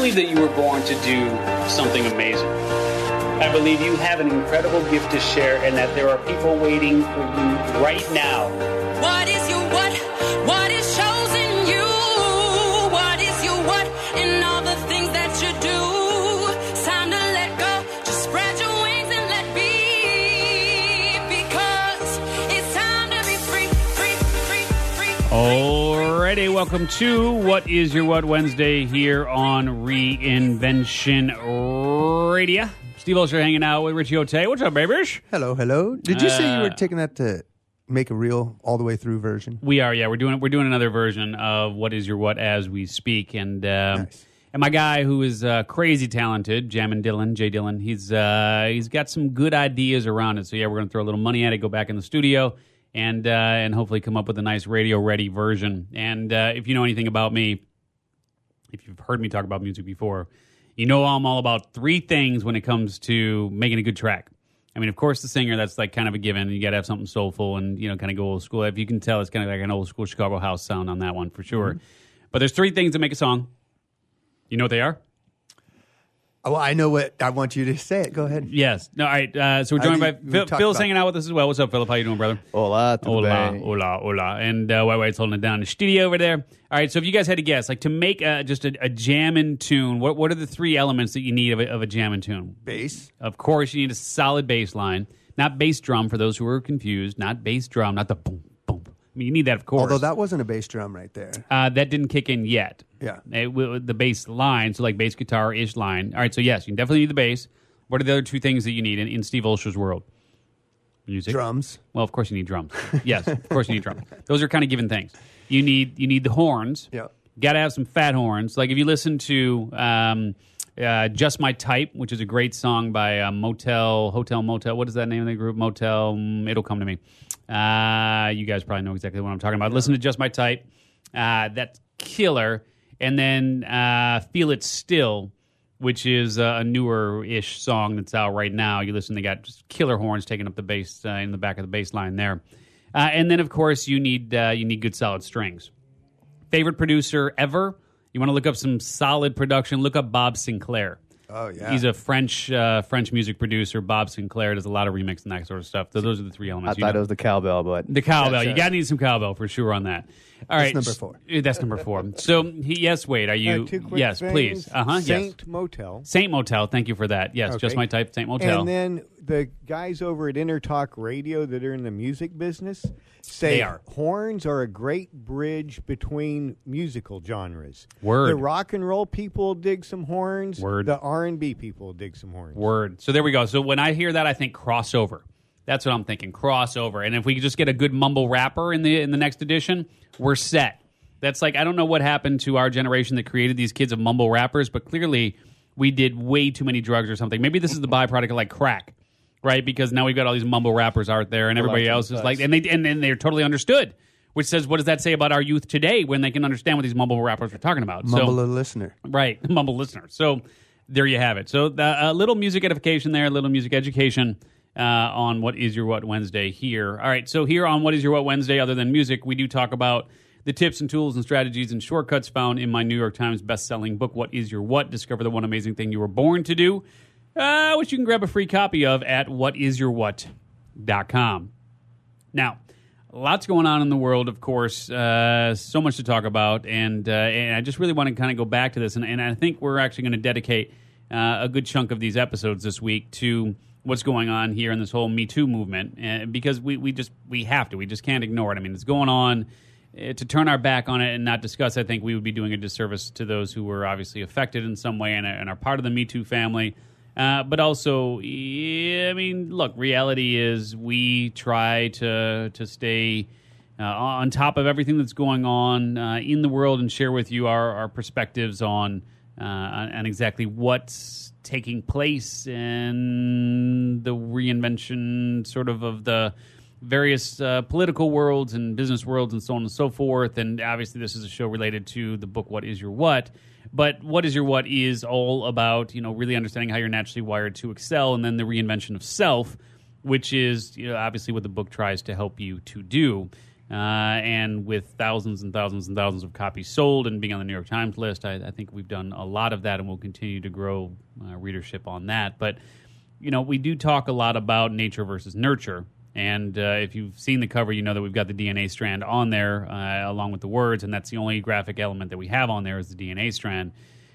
believe that you were born to do something amazing. I believe you have an incredible gift to share and that there are people waiting for you right now. What Alrighty, welcome to What Is Your What Wednesday here on Reinvention Radio. Steve Olsher hanging out with Richie Ote. What's up, babies? Hello, hello. Did you say you were Uh, taking that to make a real all the way through version? We are, yeah. We're doing we're doing another version of What Is Your What as we speak, and um, Nice. and my guy who is uh, crazy talented, Jammin Dillon, Jay Dillon. He's uh, he's got some good ideas around it. So yeah, we're gonna throw a little money at it, go back in the studio, and uh, and hopefully come up with a nice radio ready version. And uh, if you know anything about me, if you've heard me talk about music before, you know I'm all about three things when it comes to making a good track. I mean, of course, the singer, that's like kind of a given. You got to have something soulful and, you know, kind of go old school. If you can tell, it's kind of like an old school Chicago house sound on that one for sure. But there's three things that make a song. You know what they are? Oh, I know what I want you to say. It. Go ahead. Yes. No, all right. Uh, so we're I joined by Phil, Phil's hanging out with us as well. What's up, Philip? How you doing, brother? Hola. Hola, bem? hola, hola. And uh, White White's holding it down in the studio over there. All right, so if you guys had to guess, like to make uh, just a, a jammin' tune, what what are the three elements that you need of a, of a jammin' tune? Bass. Of course, you need a solid bass line, not bass drum for those who are confused, not bass drum, not the boom, boom. I mean, you need that, of course. Although that wasn't a bass drum right there. uh, that didn't kick in yet. Yeah. It, w- the bass line, so like bass guitar ish line. All right, so yes, you definitely need the bass. What are the other two things that you need in, in Steve Olsher's world? Music. Drums. Well, of course you need drums. yes, of course you need drums. Those are kind of given things. You need you need the horns. Yeah. Got to have some fat horns. Like if you listen to um, uh, "Just My Type," which is a great song by uh, Motel Hotel Motel. What is that name of the group? Motel. mm, It'll come to me. Uh, you guys probably know exactly what I'm talking about. Listen to "Just My Type." Uh, that's killer. And then uh, "Feel It Still." which is uh, a newer ish song that's out right now. You listen, they got just killer horns taking up the bass uh, in the back of the bass line there. Uh, and then, of course, you need you need good solid strings. Favorite producer ever? You want to look up some solid production? Look up Bob Sinclar. Oh yeah. He's a French uh, French music producer. Bob Sinclar does a lot of remix and that sort of stuff. So those are the three I elements. You thought know- it was the cowbell, but the cowbell. You got to need some cowbell for sure on that. All right, number four. Uh, That's number four. So, he, yes, Wade, are you? Uh, two quick yes, things. please. Uh huh. Yes. Saint Motel. Saint Motel. Thank you for that. Yes, just my type. Saint Motel. And then the guys over at Intertalk Radio that are in the music business say are. horns are a great bridge between musical genres. Word. The rock and roll people dig some horns. Word. The R and B people dig some horns. Word. So there we go. So when I hear that, I think crossover. That's what I'm thinking. Crossover. And if we could just get a good mumble rapper in the in the next edition, we're set. That's like I don't know what happened to our generation that created these kids of mumble rappers, but clearly we did way too many drugs or something. Maybe this is the byproduct of like crack, right? Because now we've got all these mumble rappers out there, and everybody else is like, and they and, and they're totally understood. Which says, what does that say about our youth today when they can understand what these mumble rappers are talking about? So- Mumble a listener. Right, mumble listener. So there you have it. So a little music edification there, a little music education uh, on what is your what Wednesday here. All right, so here on what is your what Wednesday, other than music, we do talk about the tips and tools and strategies and shortcuts found in my New York Times best-selling book, What Is Your What? Discover the one amazing thing you were born to do, uh, which you can grab a free copy of at whatisyourwhat.com. Now, lots going on in the world, of course. Uh, so much to talk about, and uh, and I just really want to kind of go back to this, and, and I think we're actually going to dedicate uh, a good chunk of these episodes this week to what's going on here in this whole Me Too movement, uh, because we we just we have to, we just can't ignore it. I mean, it's going on. Uh, to turn our back on it and not discuss, I think we would be doing a disservice to those who were obviously affected in some way and, and are part of the Me Too family. Uh, but also, yeah, I mean, look, reality is we try to to stay uh, on top of everything that's going on uh, in the world and share with you our, our perspectives on uh, on on exactly what's taking place and the reinvention, sort of of the various uh, political worlds and business worlds and so on and so forth. And obviously, this is a show related to the book "What Is Your What." But what is your what is all about, you know, really understanding how you're naturally wired to excel, and then the reinvention of self, which is you know, obviously what the book tries to help you to do. Uh, and with thousands and thousands and thousands of copies sold and being on the New York Times list, I, I think we've done a lot of that and we'll continue to grow uh, readership on that. But, you know, we do talk a lot about nature versus nurture. And uh, if you've seen the cover, you know that we've got the DNA strand on there uh, along with the words, and that's the only graphic element that we have on there is the DNA strand.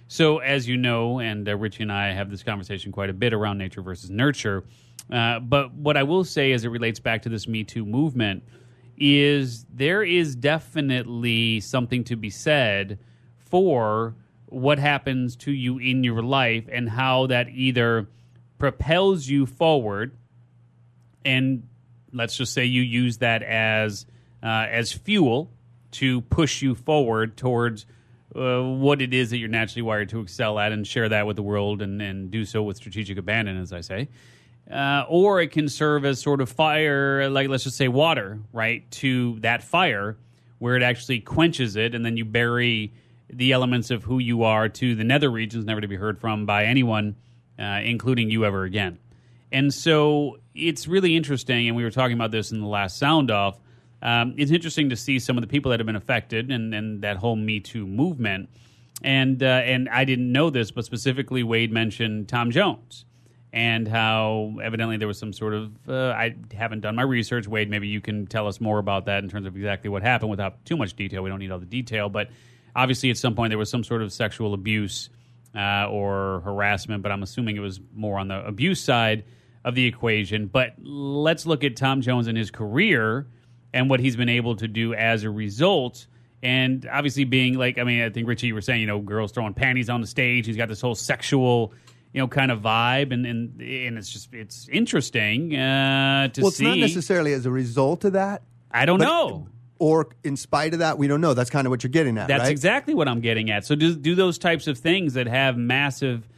So, as you know, and uh, Richie and I have this conversation quite a bit around nature versus nurture. Uh, but what I will say as it relates back to this Me Too movement is there is definitely something to be said for what happens to you in your life and how that either propels you forward and let's just say you use that as uh, as fuel to push you forward towards uh, what it is that you're naturally wired to excel at and share that with the world and, and do so with strategic abandon, as I say. Uh, or it can serve as sort of fire, like let's just say water, right, to that fire where it actually quenches it, and then you bury the elements of who you are to the nether regions, never to be heard from by anyone, uh, including you ever again. And so it's really interesting, and we were talking about this in the last sound off. Um, it's interesting to see some of the people that have been affected and, and that whole Me Too movement. And uh, and I didn't know this, but specifically Wade mentioned Tom Jones and how evidently there was some sort of uh, I haven't done my research. Wade, maybe you can tell us more about that in terms of exactly what happened without too much detail. We don't need all the detail, but obviously at some point there was some sort of sexual abuse uh, or harassment, but I'm assuming it was more on the abuse side of the equation. But let's look at Tom Jones and his career and what he's been able to do as a result. And obviously, being like, I mean, I think Richie, you were saying, you know, girls throwing panties on the stage. He's got this whole sexual, you know, kind of vibe, and and and it's just it's interesting uh, to well, it's see. not necessarily as a result of that, I don't know. or in spite of that. We don't know. That's kind of what you're getting at, That's right? exactly what I'm getting at. So do do those types of things that have massive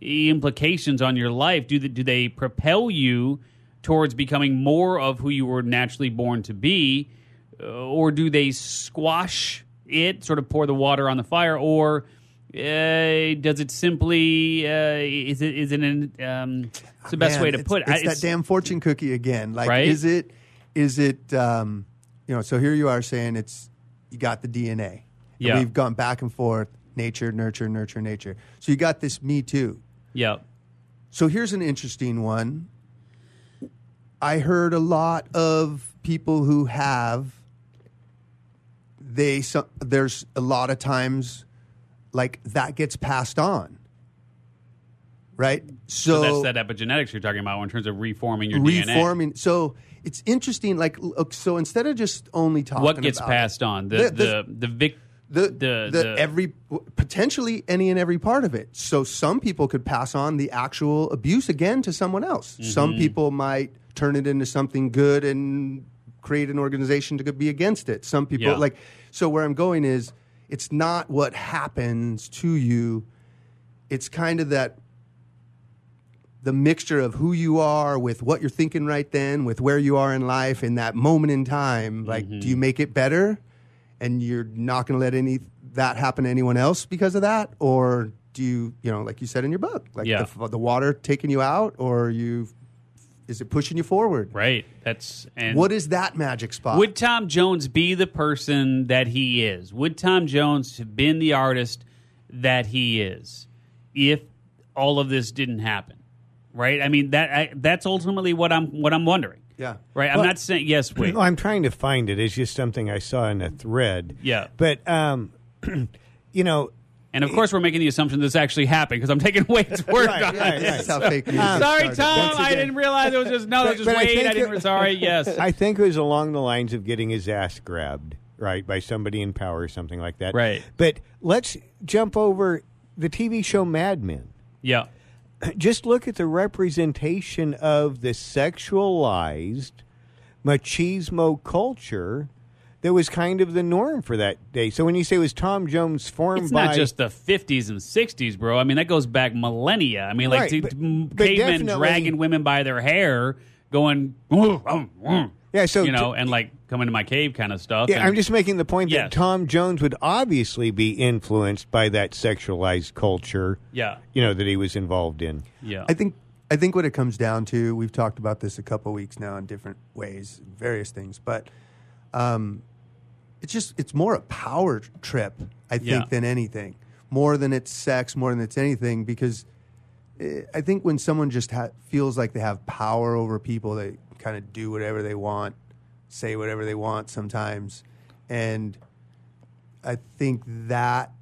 implications on your life do they, do they propel you towards becoming more of who you were naturally born to be uh, or do they squash it sort of pour the water on the fire or uh, does it simply uh, is it is it an um, it's the best Man, way to it's- put it It's, I- that damn fortune cookie again. Like, Right? is it? Is it? Um, you know, so here you are saying it's you got the DNA. Yeah. we've gone back and forth. Nature, nurture, nurture, nature. So you got this Me Too. Yeah So here's an interesting one. I heard a lot of people who have they so, there's a lot of times like that gets passed on. Right? so, that's that epigenetics you're talking about in terms of reforming your DNA reforming. So it's interesting. Like, look, so instead of just only talking, what gets about passed on the The- the the- the, vic the, the, the, the- every potentially any and every part of it. So some people could pass on the actual abuse again to someone else. Some Mm-hmm. people might turn it into something good and create an organization to be against it. Some people Yeah. like. So where I'm going is, it's not what happens to you. It's kind of that the mixture of who you are with what you're thinking right then, with where you are in life in that moment in time. Like, Mm-hmm. do you make it better, and you're not going to let any that happen to anyone else because of that, or do you, you know, like you said in your book, like Yeah. the, the water taking you out, or you, is it pushing you forward? right that's and What is that magic spot? Would Tom Jones be the person that he is? Would Tom Jones have been the artist that he is if all of this didn't happen? Right? I mean that I, that's ultimately what I'm what I'm wondering. Yeah. Right? I'm Well- not saying yes, wait. No, I'm trying to find it. It's just something I saw in a thread. Yeah. But, um, you know, And of course, we're making the assumption this actually happened because I'm taking Wade's word Right, on right, it. This is how fake news Um, Sorry, started. Tom. Once I again- didn't realize it was just no. It was But- just but I Wade. think I didn't. it- sorry. Yes. I think it was along the lines of getting his ass grabbed, right, by somebody in power or something like that. Right. But let's jump over the TV show Mad Men. yeah. Just look at the representation of the sexualized machismo culture that was kind of the norm for that day. So when you say it was Tom Jones formed It's by not just the 50s and 60s, bro. I mean, that goes back millennia. I mean, like Right, but- m- but cavemen dragging women by their hair, going, Yeah, so you know, and like coming to my cave kind of stuff. Yeah, and- I'm just making the point Yes. that Tom Jones would obviously be influenced by that sexualized culture. Yeah. you know that he was involved in. yeah. I think I think what it comes down to, we've talked about this a couple weeks now in different ways, various things, but um, it's just it's more a power trip, I think, Yeah. than anything. More than it's sex, more than it's anything, because eh, I think when someone just ha- feels like they have power over people, they kind of do whatever they want, say whatever they want sometimes, and I think that.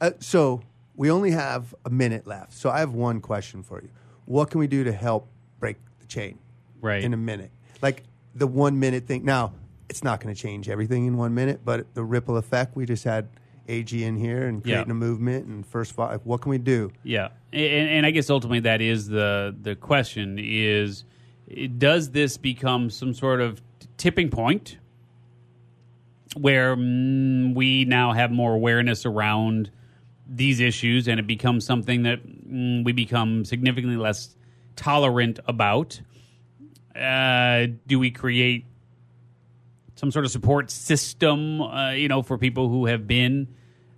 Uh, so we only have a minute left. So I have one question for you. What can we do to help break the chain? Right. in a minute. Like the one minute thing. Now, it's not going to change everything in one minute, but the ripple effect, we just had AG in here and Yeah. creating a movement and first five. What can we do? Yeah, and, and I guess ultimately that is the the question: is does this become some sort of tipping point where mm, we now have more awareness around these issues, and it becomes something that mm, we become significantly less tolerant about? Uh, do we create some sort of support system, uh, you know, for people who have been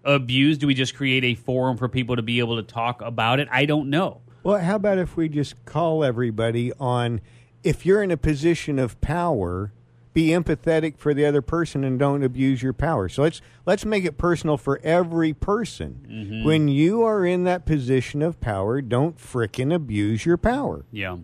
abused? Do we just create a forum for people to be able to talk about it? I don't know. Well, how about if we just call everybody on if you're in a position of power, be empathetic for the other person and don't abuse your power. So let's let's make it personal for every person. Mm-hmm. When you are in that position of power, don't frickin' abuse your power. Yeah.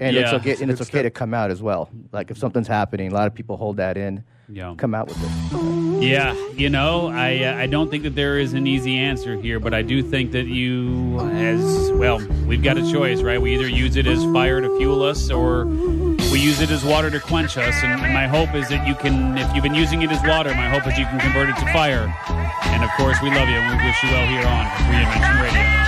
And it's Yeah. okay and it's Good okay to come out as well. Like if something's happening, a lot of people hold that in. Yeah. Come out with it. Yeah, you know, I uh, I don't think that there is an easy answer here, but I do think that you, as well, we've got a choice, right? We either use it as fire to fuel us, or we use it as water to quench us. And my hope is that you can, if you've been using it as water, my hope is you can convert it to fire. And of course, we love you, and we wish you well here on Reinvention Radio.